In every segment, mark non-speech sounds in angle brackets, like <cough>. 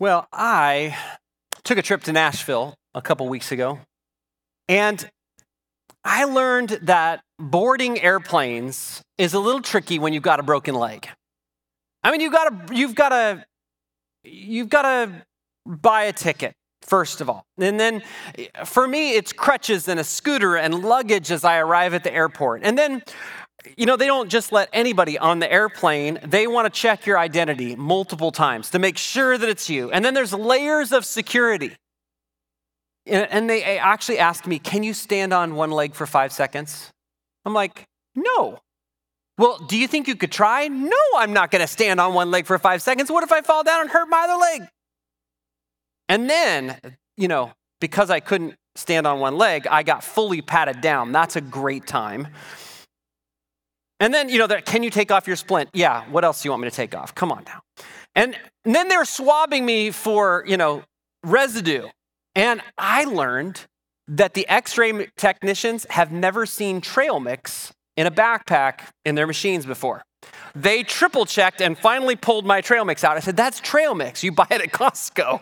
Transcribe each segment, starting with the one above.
Well, I took a trip to Nashville a couple weeks ago, and I learned that boarding airplanes is a little tricky when you've got a broken leg. I mean, you've got to, you've got to, you've got to buy a ticket first of all. And then for me, it's crutches and a scooter and luggage as I arrive at the airport. And then, you know, they don't just let anybody on the airplane. They want to check your identity multiple times to make sure that it's you. And then there's layers of security. And they actually asked me, Can you stand on one leg for five seconds? I'm like, No. Well, do you think you could try? No, I'm not going to stand on one leg for five seconds. What if I fall down and hurt my other leg? And then, you know, because I couldn't stand on one leg, I got fully patted down. That's a great time. And then, you know, can you take off your splint? Yeah, what else do you want me to take off? Come on now. And, and then they're swabbing me for, you know, residue. And I learned that the x ray technicians have never seen trail mix in a backpack in their machines before. They triple checked and finally pulled my trail mix out. I said, That's trail mix. You buy it at Costco.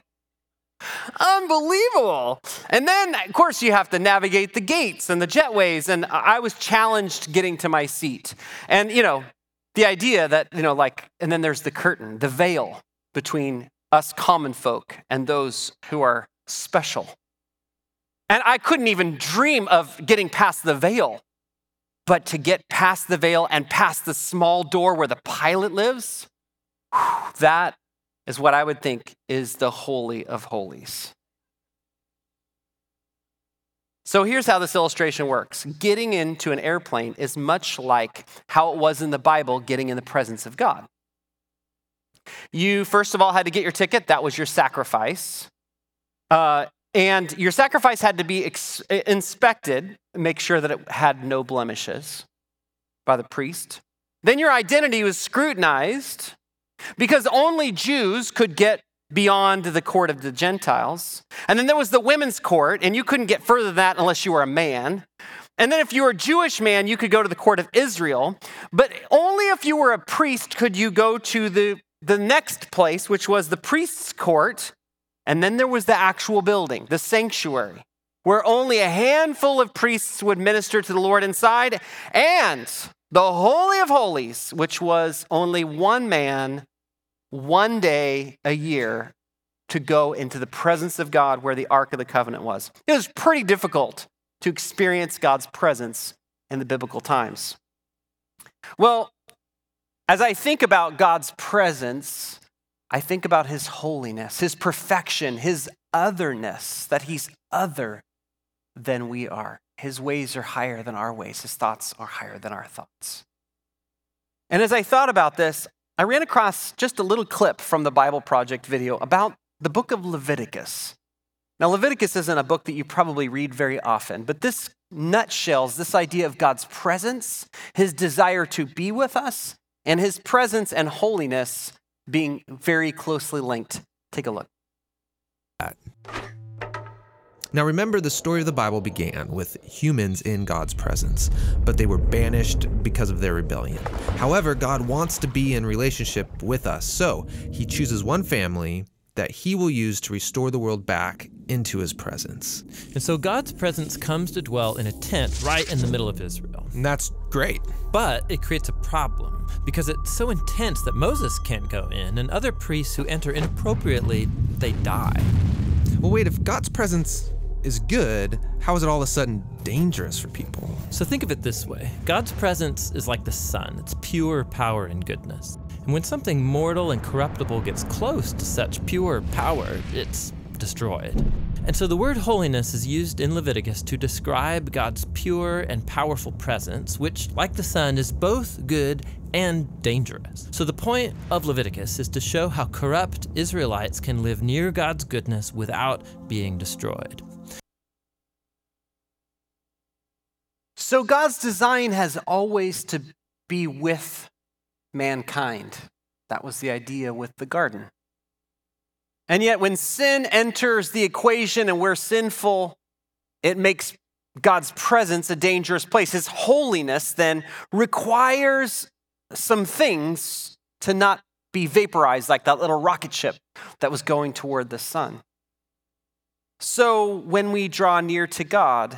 Unbelievable. And then, of course, you have to navigate the gates and the jetways. And I was challenged getting to my seat. And, you know, the idea that, you know, like, and then there's the curtain, the veil between us common folk and those who are special. And I couldn't even dream of getting past the veil. But to get past the veil and past the small door where the pilot lives, that is what I would think is the Holy of Holies. So here's how this illustration works getting into an airplane is much like how it was in the Bible getting in the presence of God. You, first of all, had to get your ticket, that was your sacrifice. Uh, and your sacrifice had to be ex- inspected, make sure that it had no blemishes by the priest. Then your identity was scrutinized because only Jews could get beyond the court of the Gentiles. And then there was the women's court, and you couldn't get further than that unless you were a man. And then if you were a Jewish man, you could go to the court of Israel. But only if you were a priest could you go to the, the next place, which was the priest's court. And then there was the actual building, the sanctuary, where only a handful of priests would minister to the Lord inside. And the Holy of Holies, which was only one man, one day a year to go into the presence of God where the Ark of the Covenant was. It was pretty difficult to experience God's presence in the biblical times. Well, as I think about God's presence, I think about his holiness, his perfection, his otherness, that he's other than we are. His ways are higher than our ways, His thoughts are higher than our thoughts. And as I thought about this, I ran across just a little clip from the Bible Project video about the book of Leviticus. Now, Leviticus isn't a book that you probably read very often, but this nutshells this idea of God's presence, his desire to be with us, and his presence and holiness being very closely linked. Take a look. Now remember, the story of the Bible began with humans in God's presence, but they were banished because of their rebellion. However, God wants to be in relationship with us, so he chooses one family that he will use to restore the world back into his presence. And so God's presence comes to dwell in a tent right in the middle of Israel. And that's great. But it creates a problem because it's so intense that Moses can't go in and other priests who enter inappropriately, they die. Well, wait, if God's presence is good, how is it all of a sudden dangerous for people? So think of it this way God's presence is like the sun, it's pure power and goodness. And when something mortal and corruptible gets close to such pure power, it's destroyed. And so the word holiness is used in Leviticus to describe God's pure and powerful presence, which, like the sun, is both good and dangerous. So the point of Leviticus is to show how corrupt Israelites can live near God's goodness without being destroyed. So God's design has always to be with mankind. That was the idea with the garden. And yet, when sin enters the equation and we're sinful, it makes God's presence a dangerous place. His holiness then requires some things to not be vaporized like that little rocket ship that was going toward the sun. So when we draw near to God,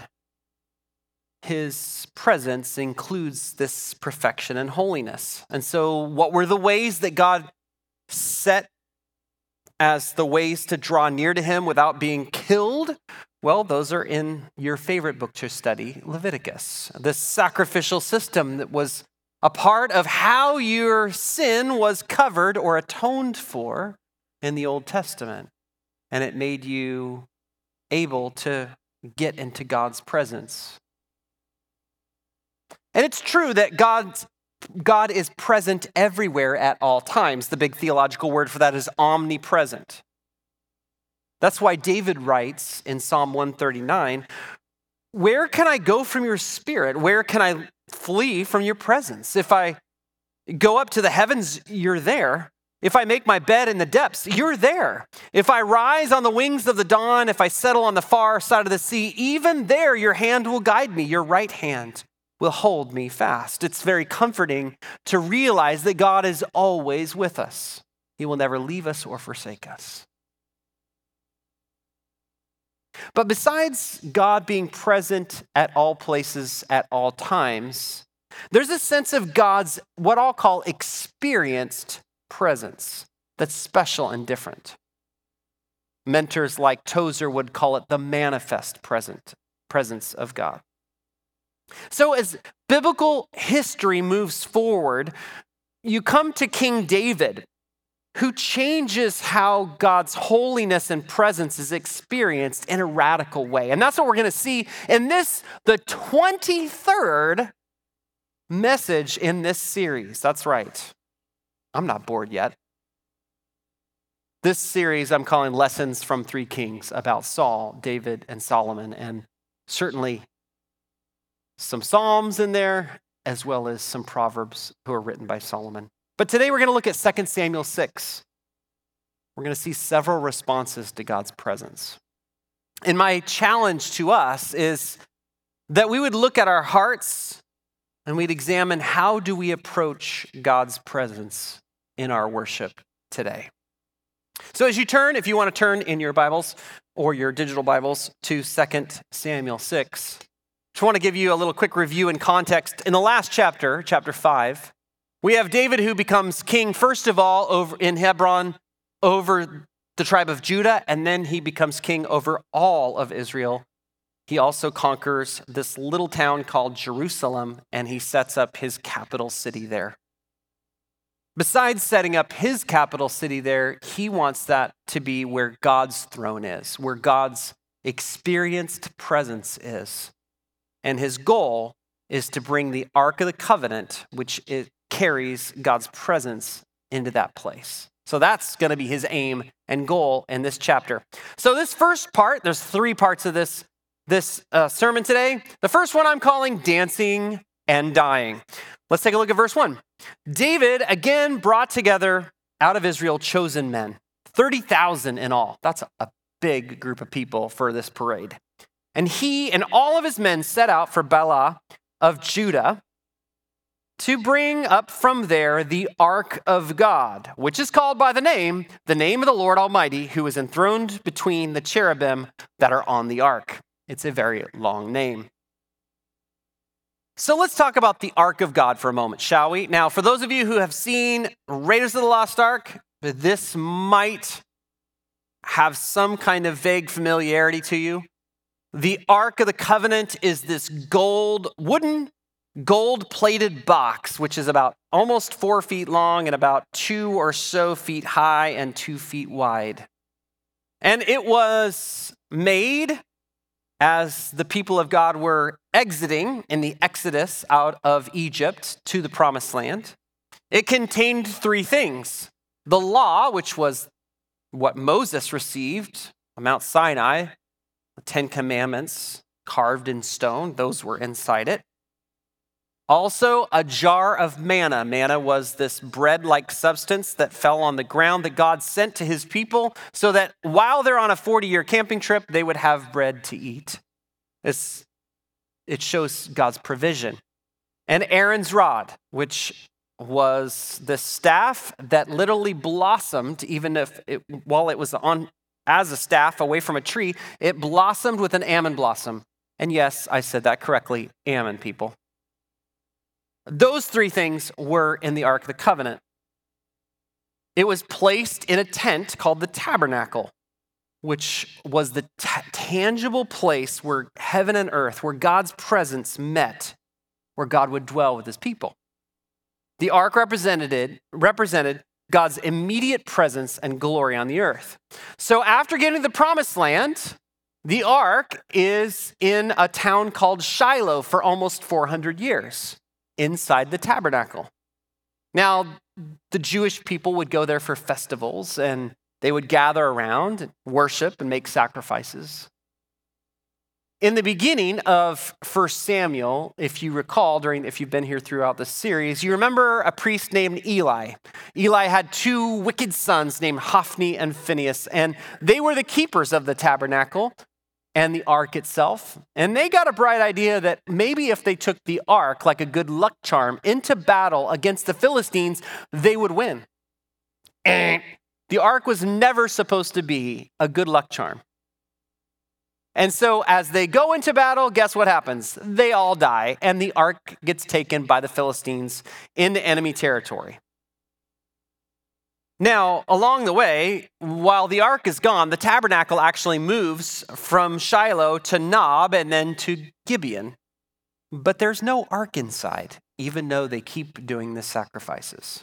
his presence includes this perfection and holiness. And so, what were the ways that God set as the ways to draw near to him without being killed? Well, those are in your favorite book to study, Leviticus. This sacrificial system that was a part of how your sin was covered or atoned for in the Old Testament. And it made you able to get into God's presence. And it's true that God's God is present everywhere at all times. The big theological word for that is omnipresent. That's why David writes in Psalm 139 Where can I go from your spirit? Where can I flee from your presence? If I go up to the heavens, you're there. If I make my bed in the depths, you're there. If I rise on the wings of the dawn, if I settle on the far side of the sea, even there your hand will guide me, your right hand will hold me fast. It's very comforting to realize that God is always with us, He will never leave us or forsake us. But besides God being present at all places at all times, there's a sense of God's what I'll call experienced presence that's special and different. Mentors like Tozer would call it the manifest present, presence of God. So, as biblical history moves forward, you come to King David, who changes how God's holiness and presence is experienced in a radical way. And that's what we're going to see in this, the 23rd message in this series. That's right. I'm not bored yet. This series I'm calling Lessons from Three Kings about Saul, David, and Solomon. And certainly some Psalms in there, as well as some Proverbs who are written by Solomon. But today we're going to look at 2 Samuel 6. We're going to see several responses to God's presence. And my challenge to us is that we would look at our hearts and we'd examine how do we approach God's presence in our worship today. So as you turn, if you want to turn in your Bibles or your digital Bibles to 2 Samuel 6, just want to give you a little quick review and context. In the last chapter, chapter 5, we have David who becomes king, first of all, over in Hebron over the tribe of Judah, and then he becomes king over all of Israel. He also conquers this little town called Jerusalem, and he sets up his capital city there. Besides setting up his capital city there, he wants that to be where God's throne is, where God's experienced presence is. And his goal is to bring the Ark of the Covenant, which it carries God's presence into that place. So that's going to be his aim and goal in this chapter. So this first part, there's three parts of this this uh, sermon today. The first one I'm calling dancing and dying. Let's take a look at verse 1. David again brought together out of Israel chosen men, 30,000 in all. That's a big group of people for this parade. And he and all of his men set out for Baalah of Judah to bring up from there the ark of God, which is called by the name, the name of the Lord Almighty, who is enthroned between the cherubim that are on the ark. It's a very long name. So let's talk about the ark of God for a moment, shall we? Now, for those of you who have seen Raiders of the Lost Ark, this might have some kind of vague familiarity to you. The Ark of the Covenant is this gold, wooden, gold plated box, which is about almost four feet long and about two or so feet high and two feet wide. And it was made as the people of God were exiting in the Exodus out of Egypt to the promised land. It contained three things the law, which was what Moses received on Mount Sinai, the Ten Commandments carved in stone, those were inside it. Also, a jar of manna. Manna was this bread like substance that fell on the ground that God sent to his people so that while they're on a 40 year camping trip, they would have bread to eat. It's, it shows God's provision. And Aaron's rod, which was the staff that literally blossomed, even if it, while it was on as a staff away from a tree, it blossomed with an almond blossom. And yes, I said that correctly almond people. Those three things were in the Ark of the Covenant. It was placed in a tent called the tabernacle, which was the t- tangible place where heaven and earth, where God's presence met, where God would dwell with his people. The ark represented, represented God's immediate presence and glory on the earth. So after getting the promised land, the ark is in a town called Shiloh for almost 400 years inside the tabernacle. Now, the Jewish people would go there for festivals and they would gather around, and worship, and make sacrifices. In the beginning of 1 Samuel, if you recall, during if you've been here throughout the series, you remember a priest named Eli. Eli had two wicked sons named Hophni and Phinehas, and they were the keepers of the tabernacle and the ark itself. And they got a bright idea that maybe if they took the ark like a good luck charm into battle against the Philistines, they would win. Eh, the ark was never supposed to be a good luck charm. And so, as they go into battle, guess what happens? They all die, and the ark gets taken by the Philistines into enemy territory. Now, along the way, while the ark is gone, the tabernacle actually moves from Shiloh to Nob and then to Gibeon. But there's no ark inside, even though they keep doing the sacrifices.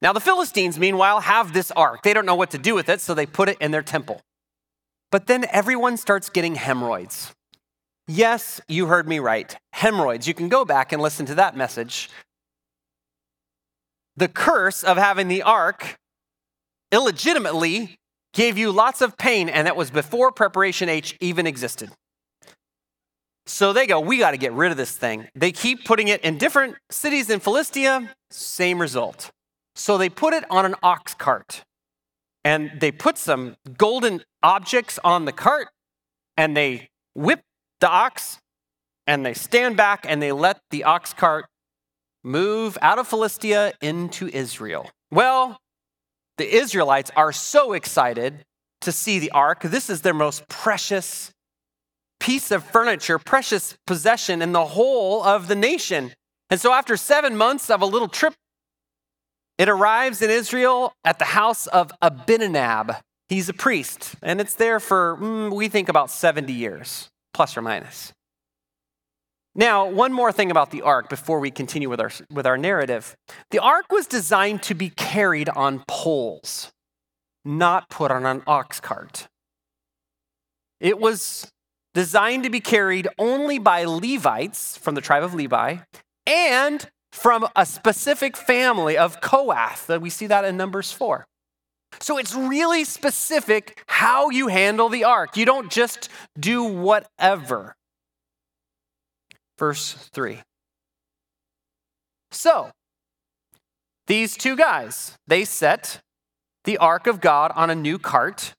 Now, the Philistines, meanwhile, have this ark. They don't know what to do with it, so they put it in their temple. But then everyone starts getting hemorrhoids. Yes, you heard me right. Hemorrhoids. You can go back and listen to that message. The curse of having the ark illegitimately gave you lots of pain, and that was before Preparation H even existed. So they go, we got to get rid of this thing. They keep putting it in different cities in Philistia, same result. So they put it on an ox cart and they put some golden objects on the cart and they whip the ox and they stand back and they let the ox cart move out of Philistia into Israel. Well, the Israelites are so excited to see the ark. This is their most precious piece of furniture, precious possession in the whole of the nation. And so, after seven months of a little trip it arrives in Israel at the house of Abinadab. He's a priest, and it's there for, mm, we think, about 70 years, plus or minus. Now, one more thing about the ark before we continue with our, with our narrative. The ark was designed to be carried on poles, not put on an ox cart. It was designed to be carried only by Levites from the tribe of Levi and from a specific family of Kohath. That we see that in Numbers 4. So it's really specific how you handle the ark. You don't just do whatever. Verse 3. So, these two guys, they set the ark of God on a new cart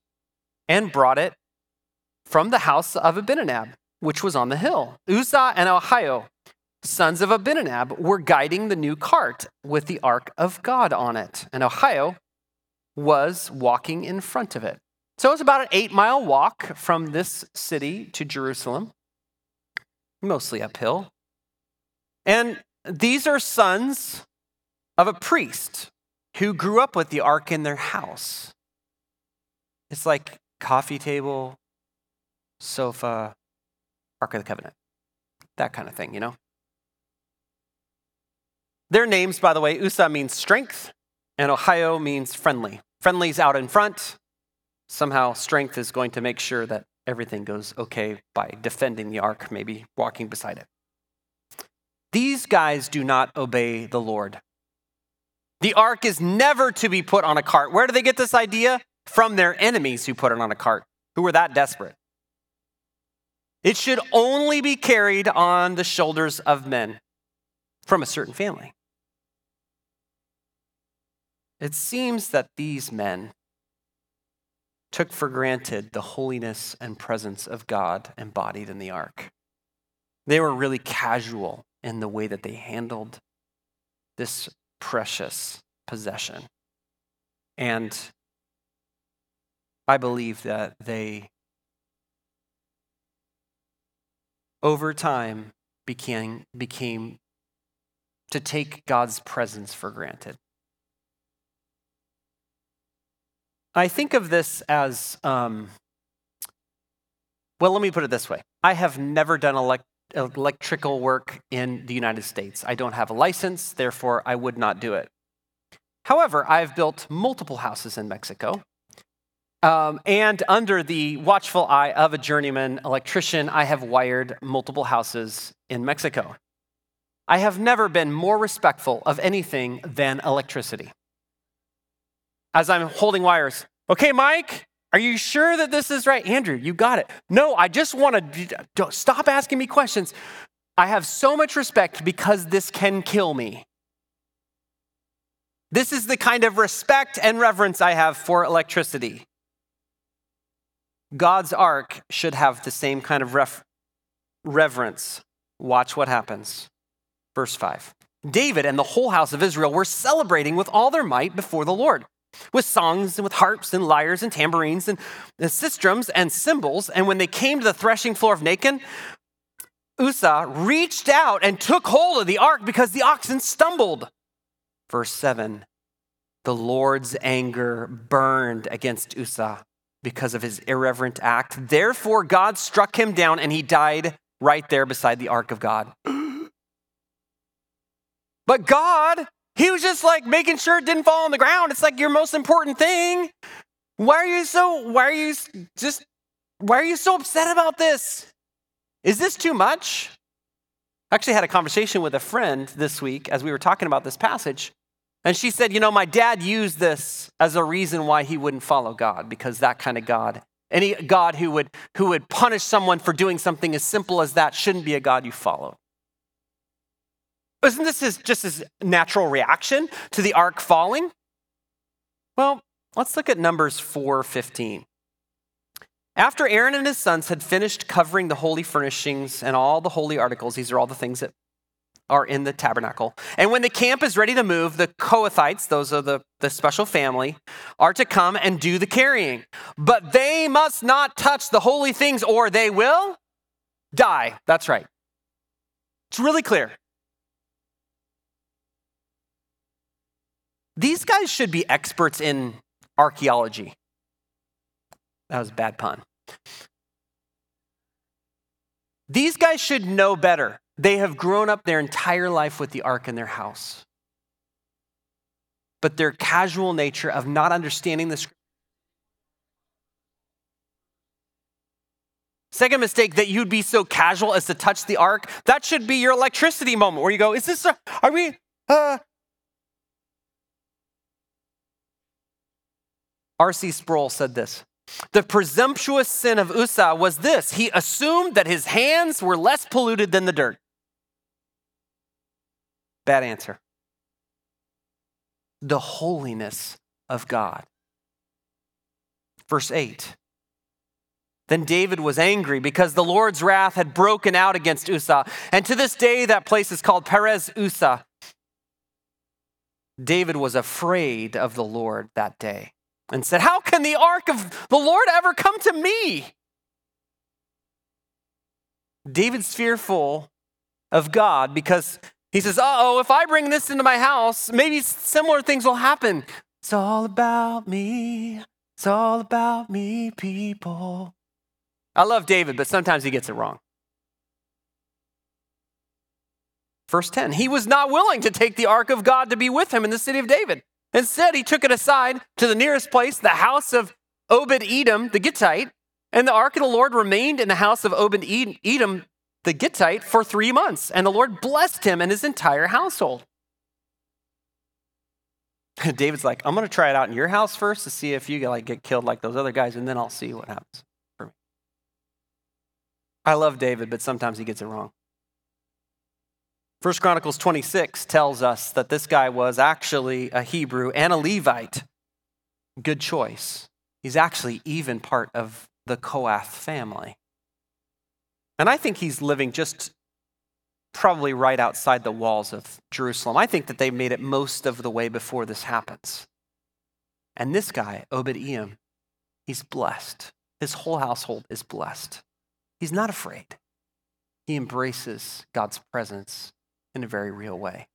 and brought it from the house of Abinadab, which was on the hill. Uzzah and Ahio sons of Abinadab were guiding the new cart with the ark of God on it. And Ahio was walking in front of it. So it was about an eight mile walk from this city to Jerusalem, mostly uphill. And these are sons of a priest who grew up with the ark in their house. It's like coffee table, sofa, Ark of the Covenant, that kind of thing, you know? Their names, by the way, Uzzah means strength, and Ahio means friendly. Friendly's out in front. Somehow, strength is going to make sure that everything goes okay by defending the ark, maybe walking beside it. These guys do not obey the Lord. The ark is never to be put on a cart. Where do they get this idea? From their enemies who put it on a cart, who were that desperate. It should only be carried on the shoulders of men from a certain family. It seems that these men took for granted the holiness and presence of God embodied in the ark. They were really casual in the way that they handled this precious possession. And I believe that they, over time, became, became to take God's presence for granted. I think of this as um, well, let me put it this way I have never done elect- electrical work in the United States. I don't have a license, therefore, I would not do it. However, I've built multiple houses in Mexico. Um, and under the watchful eye of a journeyman electrician, I have wired multiple houses in Mexico. I have never been more respectful of anything than electricity. As I'm holding wires, okay, Mike, are you sure that this is right? Andrew, you got it. No, I just want to stop asking me questions. I have so much respect because this can kill me. This is the kind of respect and reverence I have for electricity. God's ark should have the same kind of ref- reverence. Watch what happens. Verse 5 David and the whole house of Israel were celebrating with all their might before the Lord, with songs and with harps and lyres and tambourines and, and sistrums and cymbals. And when they came to the threshing floor of Nacon, Uzzah reached out and took hold of the ark because the oxen stumbled. Verse 7 The Lord's anger burned against Uzzah because of his irreverent act. Therefore, God struck him down and he died right there beside the ark of God. <gasps> But God, He was just like making sure it didn't fall on the ground. It's like your most important thing. Why are you so, why are you just, why are you so upset about this? Is this too much? I actually had a conversation with a friend this week as we were talking about this passage. And she said, You know, my dad used this as a reason why he wouldn't follow God, because that kind of God, any God who would, who would punish someone for doing something as simple as that, shouldn't be a God you follow. Isn't this his, just his natural reaction to the ark falling? Well, let's look at Numbers 4:15. After Aaron and his sons had finished covering the holy furnishings and all the holy articles, these are all the things that are in the tabernacle. And when the camp is ready to move, the Kohathites, those are the, the special family, are to come and do the carrying. But they must not touch the holy things or they will die. That's right. It's really clear. These guys should be experts in archaeology. That was a bad pun. These guys should know better. They have grown up their entire life with the ark in their house. But their casual nature of not understanding the scripture. Second mistake that you'd be so casual as to touch the ark, that should be your electricity moment where you go, Is this, a, are we, uh, R.C. Sproul said this The presumptuous sin of Uzzah was this he assumed that his hands were less polluted than the dirt. Bad answer. The holiness of God. Verse 8. Then David was angry because the Lord's wrath had broken out against Uzzah. And to this day, that place is called Perez Uzzah. David was afraid of the Lord that day and said, How can the ark of the Lord ever come to me? David's fearful of God because he says, Uh oh, if I bring this into my house, maybe similar things will happen. It's all about me. It's all about me, people. I love David, but sometimes he gets it wrong. Verse 10 He was not willing to take the ark of God to be with him in the city of David. Instead, he took it aside to the nearest place, the house of Obed Edom the Gittite, and the ark of the Lord remained in the house of Obed Edom the Gittite for three months, and the Lord blessed him and his entire household. <laughs> David's like, I'm going to try it out in your house first to see if you like get killed like those other guys, and then I'll see what happens for me. I love David, but sometimes he gets it wrong. First Chronicles 26 tells us that this guy was actually a Hebrew and a Levite. Good choice. He's actually even part of the Kohath family. And I think he's living just probably right outside the walls of Jerusalem. I think that they made it most of the way before this happens. And this guy, Obed Edom, he's blessed. His whole household is blessed. He's not afraid. He embraces God's presence in a very real way.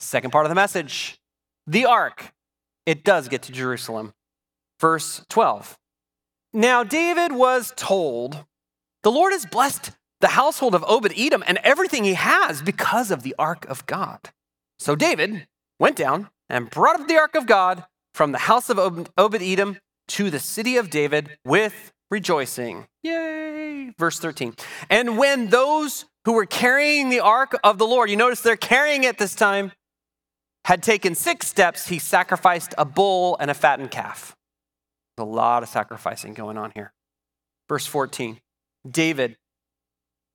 Second part of the message the ark. It does get to Jerusalem. Verse 12. Now, David was told, The Lord has blessed the household of Obed Edom and everything he has because of the ark of God. So David went down and brought up the ark of God from the house of Obed Edom to the city of David with rejoicing. Yay! Verse 13. And when those who were carrying the ark of the Lord, you notice they're carrying it this time, had taken six steps, he sacrificed a bull and a fattened calf. There's a lot of sacrificing going on here. Verse 14. David,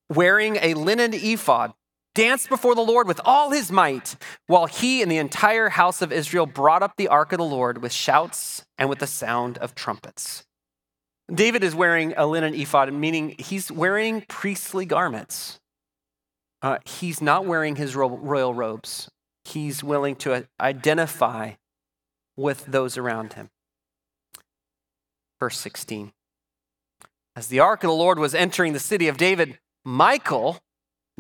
wearing a linen ephod, danced before the Lord with all his might, while he and the entire house of Israel brought up the ark of the Lord with shouts and with the sound of trumpets. David is wearing a linen ephod, meaning he's wearing priestly garments. Uh, he's not wearing his royal robes. He's willing to identify with those around him. Verse 16. As the ark of the Lord was entering the city of David, Michal,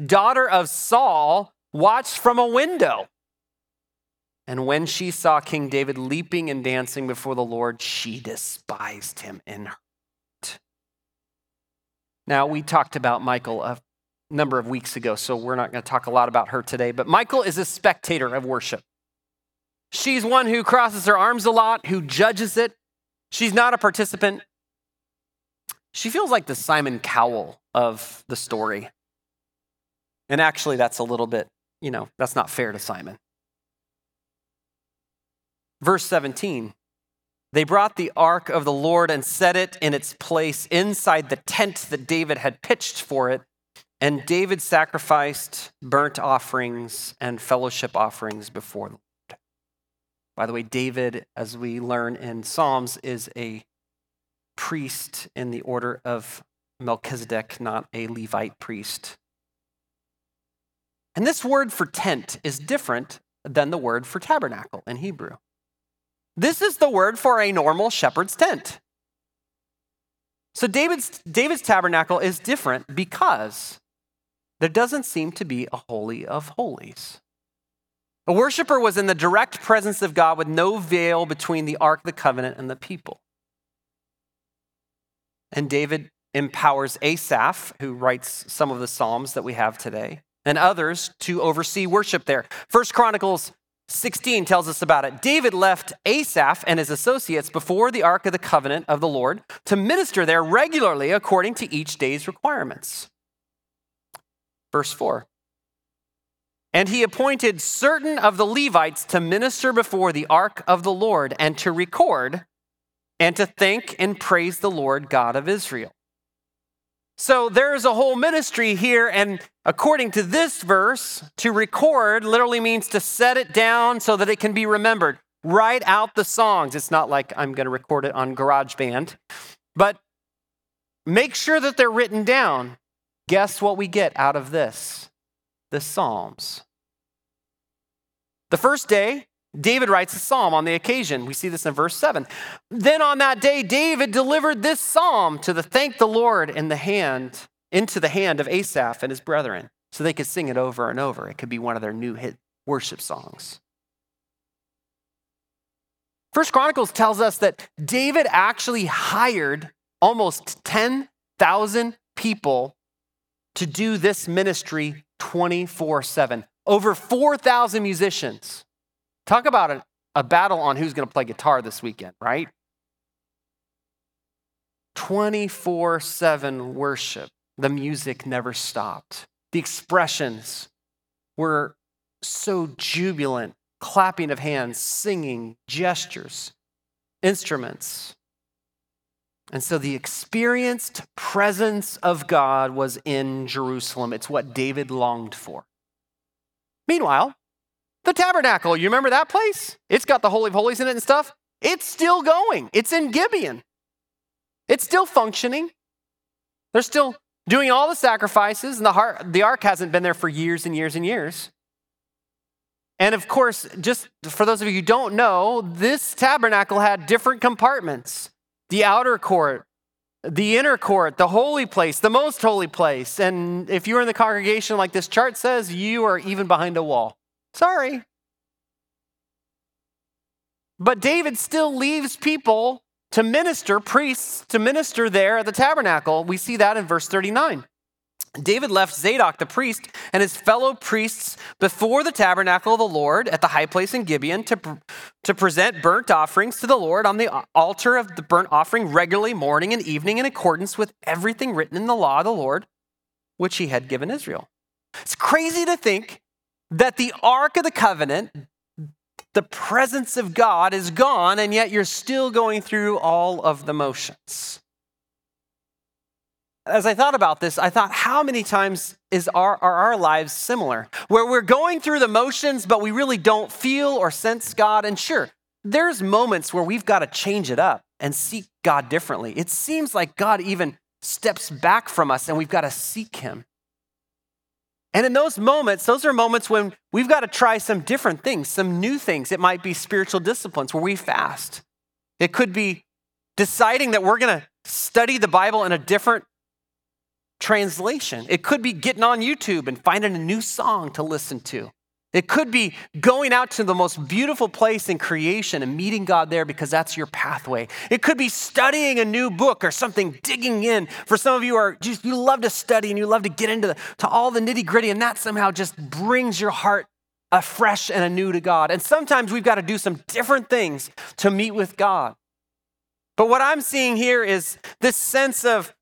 daughter of Saul, watched from a window. And when she saw King David leaping and dancing before the Lord, she despised him in her heart. Now, we talked about Michal a number of weeks ago, so we're not going to talk a lot about her today, but Michal is a spectator of worship. She's one who crosses her arms a lot, who judges it. She's not a participant. She feels like the Simon Cowell of the story. And actually, that's a little bit, you know, that's not fair to Simon. Verse 17 They brought the ark of the Lord and set it in its place inside the tent that David had pitched for it. And David sacrificed burnt offerings and fellowship offerings before the Lord. By the way, David, as we learn in Psalms, is a priest in the order of Melchizedek, not a Levite priest. And this word for tent is different than the word for tabernacle in Hebrew. This is the word for a normal shepherd's tent. So David's, David's tabernacle is different because there doesn't seem to be a holy of holies. A worshiper was in the direct presence of God with no veil between the Ark of the Covenant and the people. And David empowers Asaph, who writes some of the Psalms that we have today, and others to oversee worship there. First Chronicles 16 tells us about it. David left Asaph and his associates before the Ark of the Covenant of the Lord to minister there regularly according to each day's requirements. Verse 4. And he appointed certain of the Levites to minister before the ark of the Lord and to record and to thank and praise the Lord God of Israel. So there's a whole ministry here, and according to this verse, to record literally means to set it down so that it can be remembered. Write out the songs. It's not like I'm going to record it on GarageBand, but make sure that they're written down. Guess what we get out of this? The Psalms. The first day, David writes a psalm on the occasion. We see this in verse 7. Then on that day, David delivered this psalm to the thank the Lord in the hand, into the hand of Asaph and his brethren, so they could sing it over and over. It could be one of their new hit worship songs. First Chronicles tells us that David actually hired almost 10,000 people to do this ministry 24 7. Over 4,000 musicians. Talk about a, a battle on who's going to play guitar this weekend, right? 24 7 worship. The music never stopped. The expressions were so jubilant clapping of hands, singing, gestures, instruments. And so the experienced presence of God was in Jerusalem. It's what David longed for. Meanwhile, the tabernacle, you remember that place? It's got the Holy of Holies in it and stuff. It's still going, it's in Gibeon. It's still functioning. They're still doing all the sacrifices, and the, heart, the ark hasn't been there for years and years and years. And of course, just for those of you who don't know, this tabernacle had different compartments the outer court, the inner court, the holy place, the most holy place. And if you're in the congregation like this chart says, you are even behind a wall. Sorry. But David still leaves people to minister, priests to minister there at the tabernacle. We see that in verse 39. David left Zadok the priest and his fellow priests before the tabernacle of the Lord at the high place in Gibeon to, to present burnt offerings to the Lord on the altar of the burnt offering regularly morning and evening in accordance with everything written in the law of the Lord, which he had given Israel. It's crazy to think that the Ark of the Covenant, the presence of God, is gone, and yet you're still going through all of the motions as I thought about this, I thought, how many times is our, are our lives similar? Where we're going through the motions, but we really don't feel or sense God. And sure, there's moments where we've got to change it up and seek God differently. It seems like God even steps back from us and we've got to seek Him. And in those moments, those are moments when we've got to try some different things, some new things. It might be spiritual disciplines where we fast. It could be deciding that we're going to study the Bible in a different translation. It could be getting on YouTube and finding a new song to listen to. It could be going out to the most beautiful place in creation and meeting God there because that's your pathway. It could be studying a new book or something, digging in. For some of you are just you love to study and you love to get into the, to all the nitty gritty, and that somehow just brings your heart afresh and anew to God. And sometimes we've got to do some different things to meet with God. But what I'm seeing here is this sense of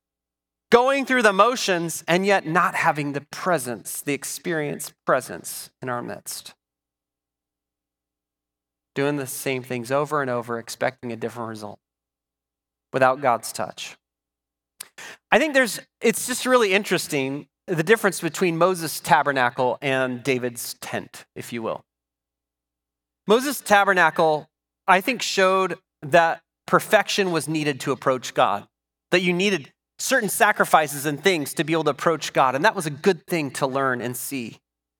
going through the motions and yet not having the presence, the experience presence in our midst. Doing the same things over and over, expecting a different result without God's touch. I think there's, it's just really interesting the difference between Moses' tabernacle and David's tent, if you will. Moses' tabernacle, I think, showed that perfection was needed to approach God, that you needed certain sacrifices and things to be able to approach God. And that was a good thing to learn and see.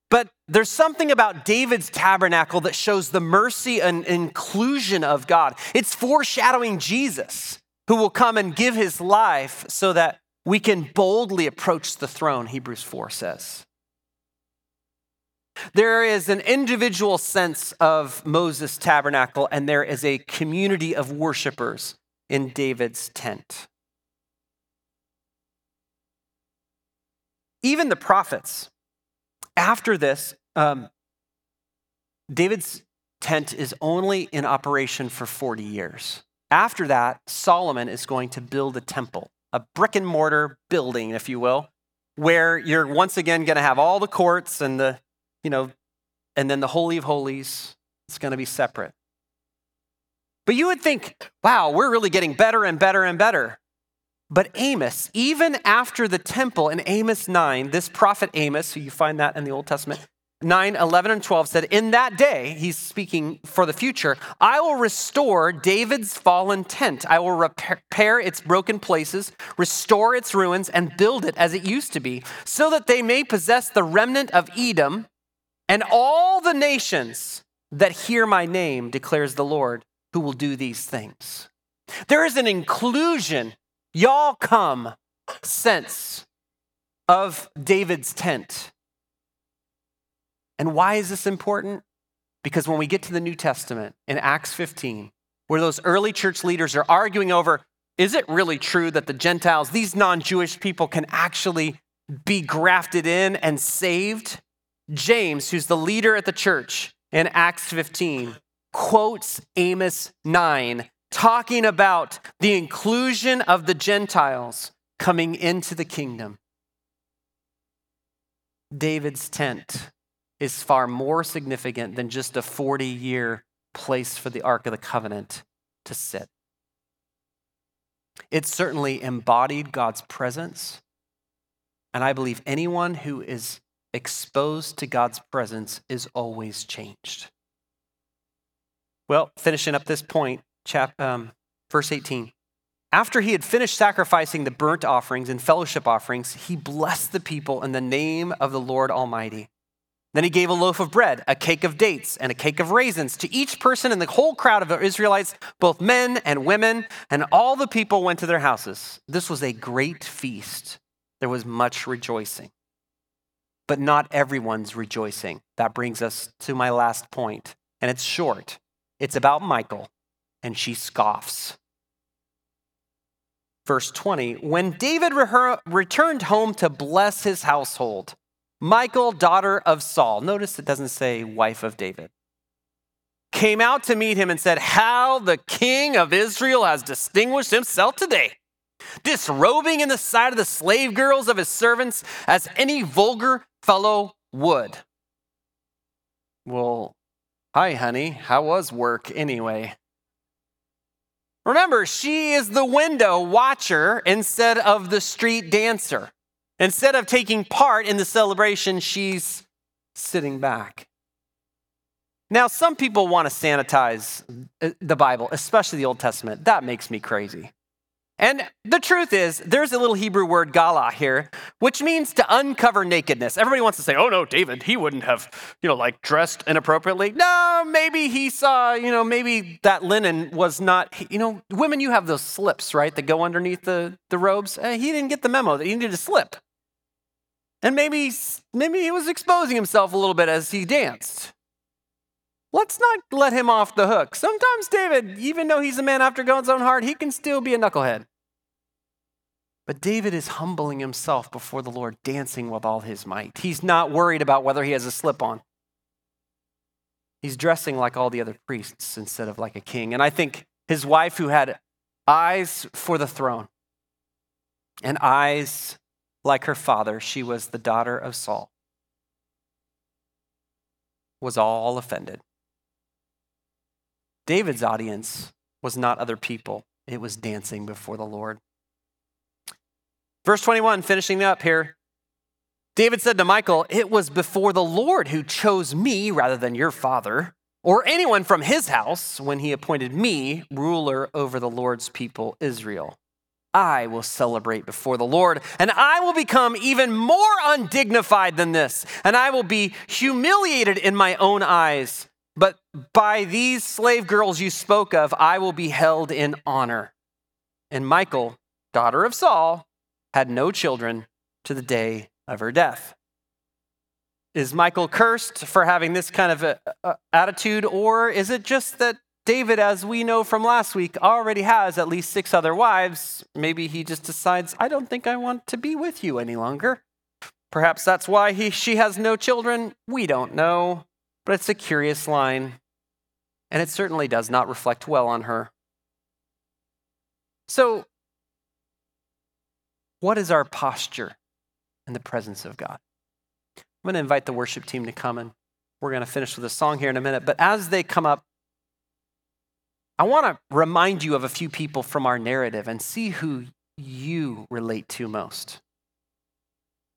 But there's something about David's tabernacle that shows the mercy and inclusion of God. It's foreshadowing Jesus, who will come and give his life so that we can boldly approach the throne, Hebrews 4 says. There is an individual sense of Moses' tabernacle, and there is a community of worshipers in David's tent. Even the prophets, after this, um, David's tent is only in operation for 40 years. After that, Solomon is going to build a temple, a brick and mortar building, if you will, where you're once again going to have all the courts and the, you know, and then the Holy of Holies. It's going to be separate. But you would think, wow, we're really getting better and better and better. But Amos, even after the temple in Amos 9, this prophet Amos, who you find that in the Old Testament, 9, 11, and 12 said, In that day, he's speaking for the future, I will restore David's fallen tent. I will repair its broken places, restore its ruins, and build it as it used to be, so that they may possess the remnant of Edom and all the nations that hear my name, declares the Lord, who will do these things. There is an inclusion Y'all come sense of David's tent. And why is this important? Because when we get to the New Testament in Acts 15, where those early church leaders are arguing over is it really true that the Gentiles, these non Jewish people, can actually be grafted in and saved? James, who's the leader at the church in Acts 15, quotes Amos 9 talking about the inclusion of the Gentiles coming into the kingdom. David's tent is far more significant than just a 40 year place for the Ark of the Covenant to sit. It certainly embodied God's presence. And I believe anyone who is exposed to God's presence is always changed. Well, finishing up this point, chap, um, verse 18. after he had finished sacrificing the burnt offerings and fellowship offerings, he blessed the people in the name of the Lord Almighty. Then he gave a loaf of bread, a cake of dates, and a cake of raisins to each person in the whole crowd of the Israelites, both men and women, and all the people went to their houses. This was a great feast. There was much rejoicing. But not everyone's rejoicing. That brings us to my last point, and it's short. It's about Michal, and she scoffs. Verse 20 When David re- returned home to bless his household, Michal, daughter of Saul, notice it doesn't say wife of David, came out to meet him and said, How the king of Israel has distinguished himself today, disrobing in the sight of the slave girls of his servants as any vulgar fellow would. Well, hi, honey. How was work anyway? Remember, she is the window watcher instead of the street dancer. Instead of taking part in the celebration, she's sitting back. Now, some people want to sanitize uh, the Bible, especially the Old Testament. That makes me crazy. And the truth is, there's a little Hebrew word gala here, which means to uncover nakedness. Everybody wants to say, oh no, David, he wouldn't have, you know, like dressed inappropriately. No, maybe he saw, you know, maybe that linen was not, you know, women, you have those slips, right, that go underneath the, the robes. Uh, he didn't get the memo that he needed to slip. And maybe, maybe he was exposing himself a little bit as he danced. Let's not let him off the hook. Sometimes David, even though he's a man after God's own heart, he can still be a knucklehead. But David is humbling himself before the Lord, dancing with all his might. He's not worried about whether he has a slip on. He's dressing like all the other priests instead of like a king. And I think his wife, who had eyes for the throne and eyes like her father, she was the daughter of Saul, was all offended. David's audience was not other people, it was dancing before the Lord. Verse 21, finishing up here. David said to Michal, It was before the Lord who chose me rather than your father or anyone from his house when he appointed me ruler over the Lord's people, Israel. I will celebrate before the Lord, and I will become even more undignified than this, and I will be humiliated in my own eyes. But by these slave girls you spoke of, I will be held in honor. And Michal, daughter of Saul, had no children to the day of her death. Is Michal cursed for having this kind of a, a attitude, or is it just that David, as we know from last week, already has at least six other wives. Maybe he just decides, I don't think I want to be with you any longer. Perhaps that's why he, she has no children. We don't know. But it's a curious line, and it certainly does not reflect well on her. So, what is our posture in the presence of God? I'm going to invite the worship team to come, and we're going to finish with a song here in a minute. But as they come up, I want to remind you of a few people from our narrative and see who you relate to most.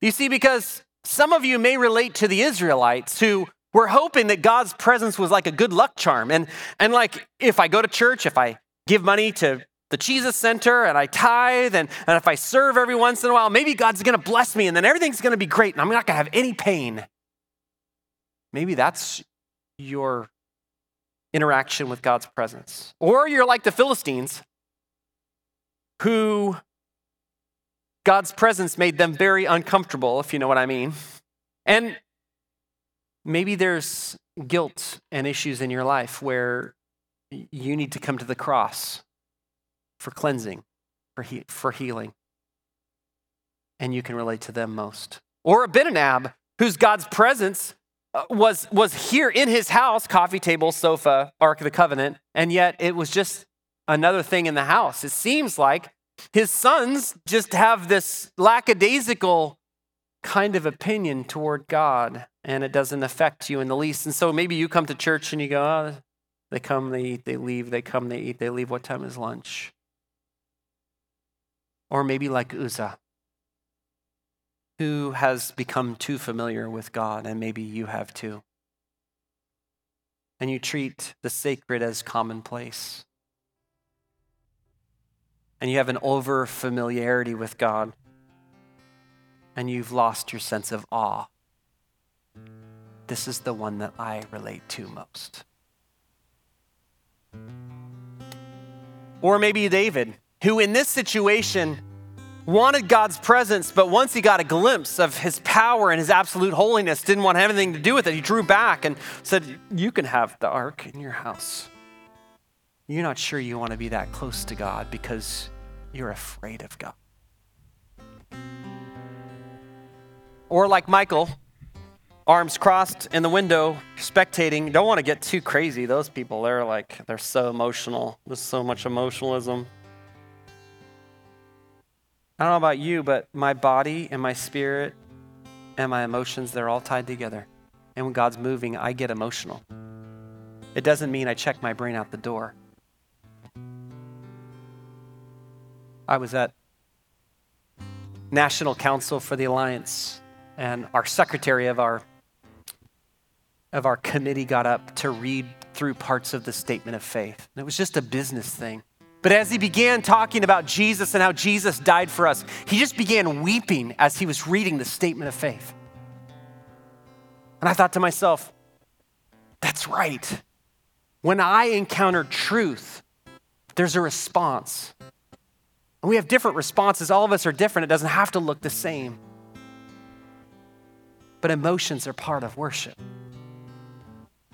You see, because some of you may relate to the Israelites who were hoping that God's presence was like a good luck charm. And, and like, if I go to church, if I give money to the Jesus Center and I tithe, and, and if I serve every once in a while, maybe God's to bless me and then everything's to be great and I'm not to have any pain. Maybe that's your interaction with God's presence. Or you're like the Philistines, who God's presence made them very uncomfortable, if you know what I mean. And maybe there's guilt and issues in your life where you need to come to the cross for cleansing, for, he- for healing. And you can relate to them most. Or Abinadab, whose God's presence uh, was, was here in his house coffee table, sofa, Ark of the Covenant, and yet it was just another thing in the house. It seems like his sons just have this lackadaisical kind of opinion toward God, and it doesn't affect you in the least. And so maybe you come to church and you go, oh, they come, they eat, they leave, they come, they eat, they leave. What time is lunch? Or maybe like Uzzah, who has become too familiar with God, and maybe you have too. And you treat the sacred as commonplace. and you have an over familiarity with God, and you've lost your sense of awe, this is the one that I relate to most. Or maybe David, who in this situation wanted God's presence, but once he got a glimpse of his power and his absolute holiness, didn't want anything to do with it. He drew back and said, You can have the ark in your house. You're not sure you want to be that close to God because you're afraid of God. Or like Michal, arms crossed in the window, spectating. Don't want to get too crazy. Those people, they're like, they're so emotional. There's so much emotionalism. I don't know about you, but my body and my spirit and my emotions, they're all tied together. And when God's moving, I get emotional. It doesn't mean I check my brain out the door. I was at National Council for the Alliance, and our secretary of our of our committee got up to read through parts of the statement of faith. And it was just a business thing. But as he began talking about Jesus and how Jesus died for us, he just began weeping as he was reading the statement of faith. And I thought to myself, that's right. When I encounter truth, there's a response. And we have different responses. All of us are different. It doesn't have to look the same. But emotions are part of worship.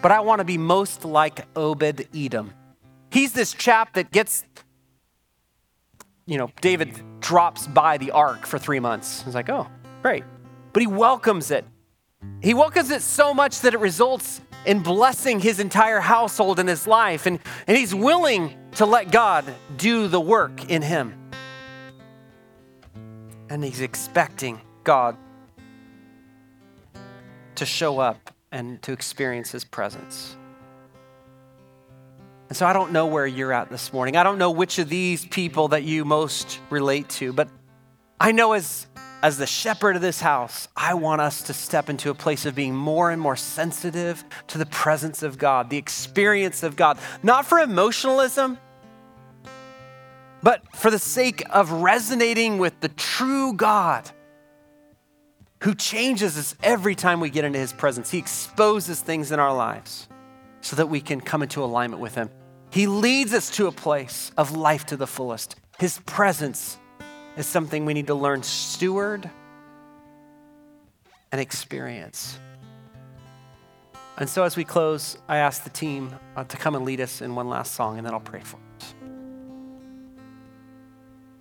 But I want to be most like Obed Edom. He's this chap that gets, you know, David drops by the ark for three months. He's like, oh, great. But he welcomes it. He welcomes it so much that it results in blessing his entire household and his life. And, and he's willing to let God do the work in him. And he's expecting God to show up and to experience his presence. And so I don't know where you're at this morning. I don't know which of these people that you most relate to, but I know as, as the shepherd of this house, I want us to step into a place of being more and more sensitive to the presence of God, the experience of God, not for emotionalism, but for the sake of resonating with the true God who changes us every time we get into his presence. He exposes things in our lives so that we can come into alignment with him. He leads us to a place of life to the fullest. His presence is something we need to learn steward and experience. And so, as we close, I ask the team uh, to come and lead us in one last song, and then I'll pray for.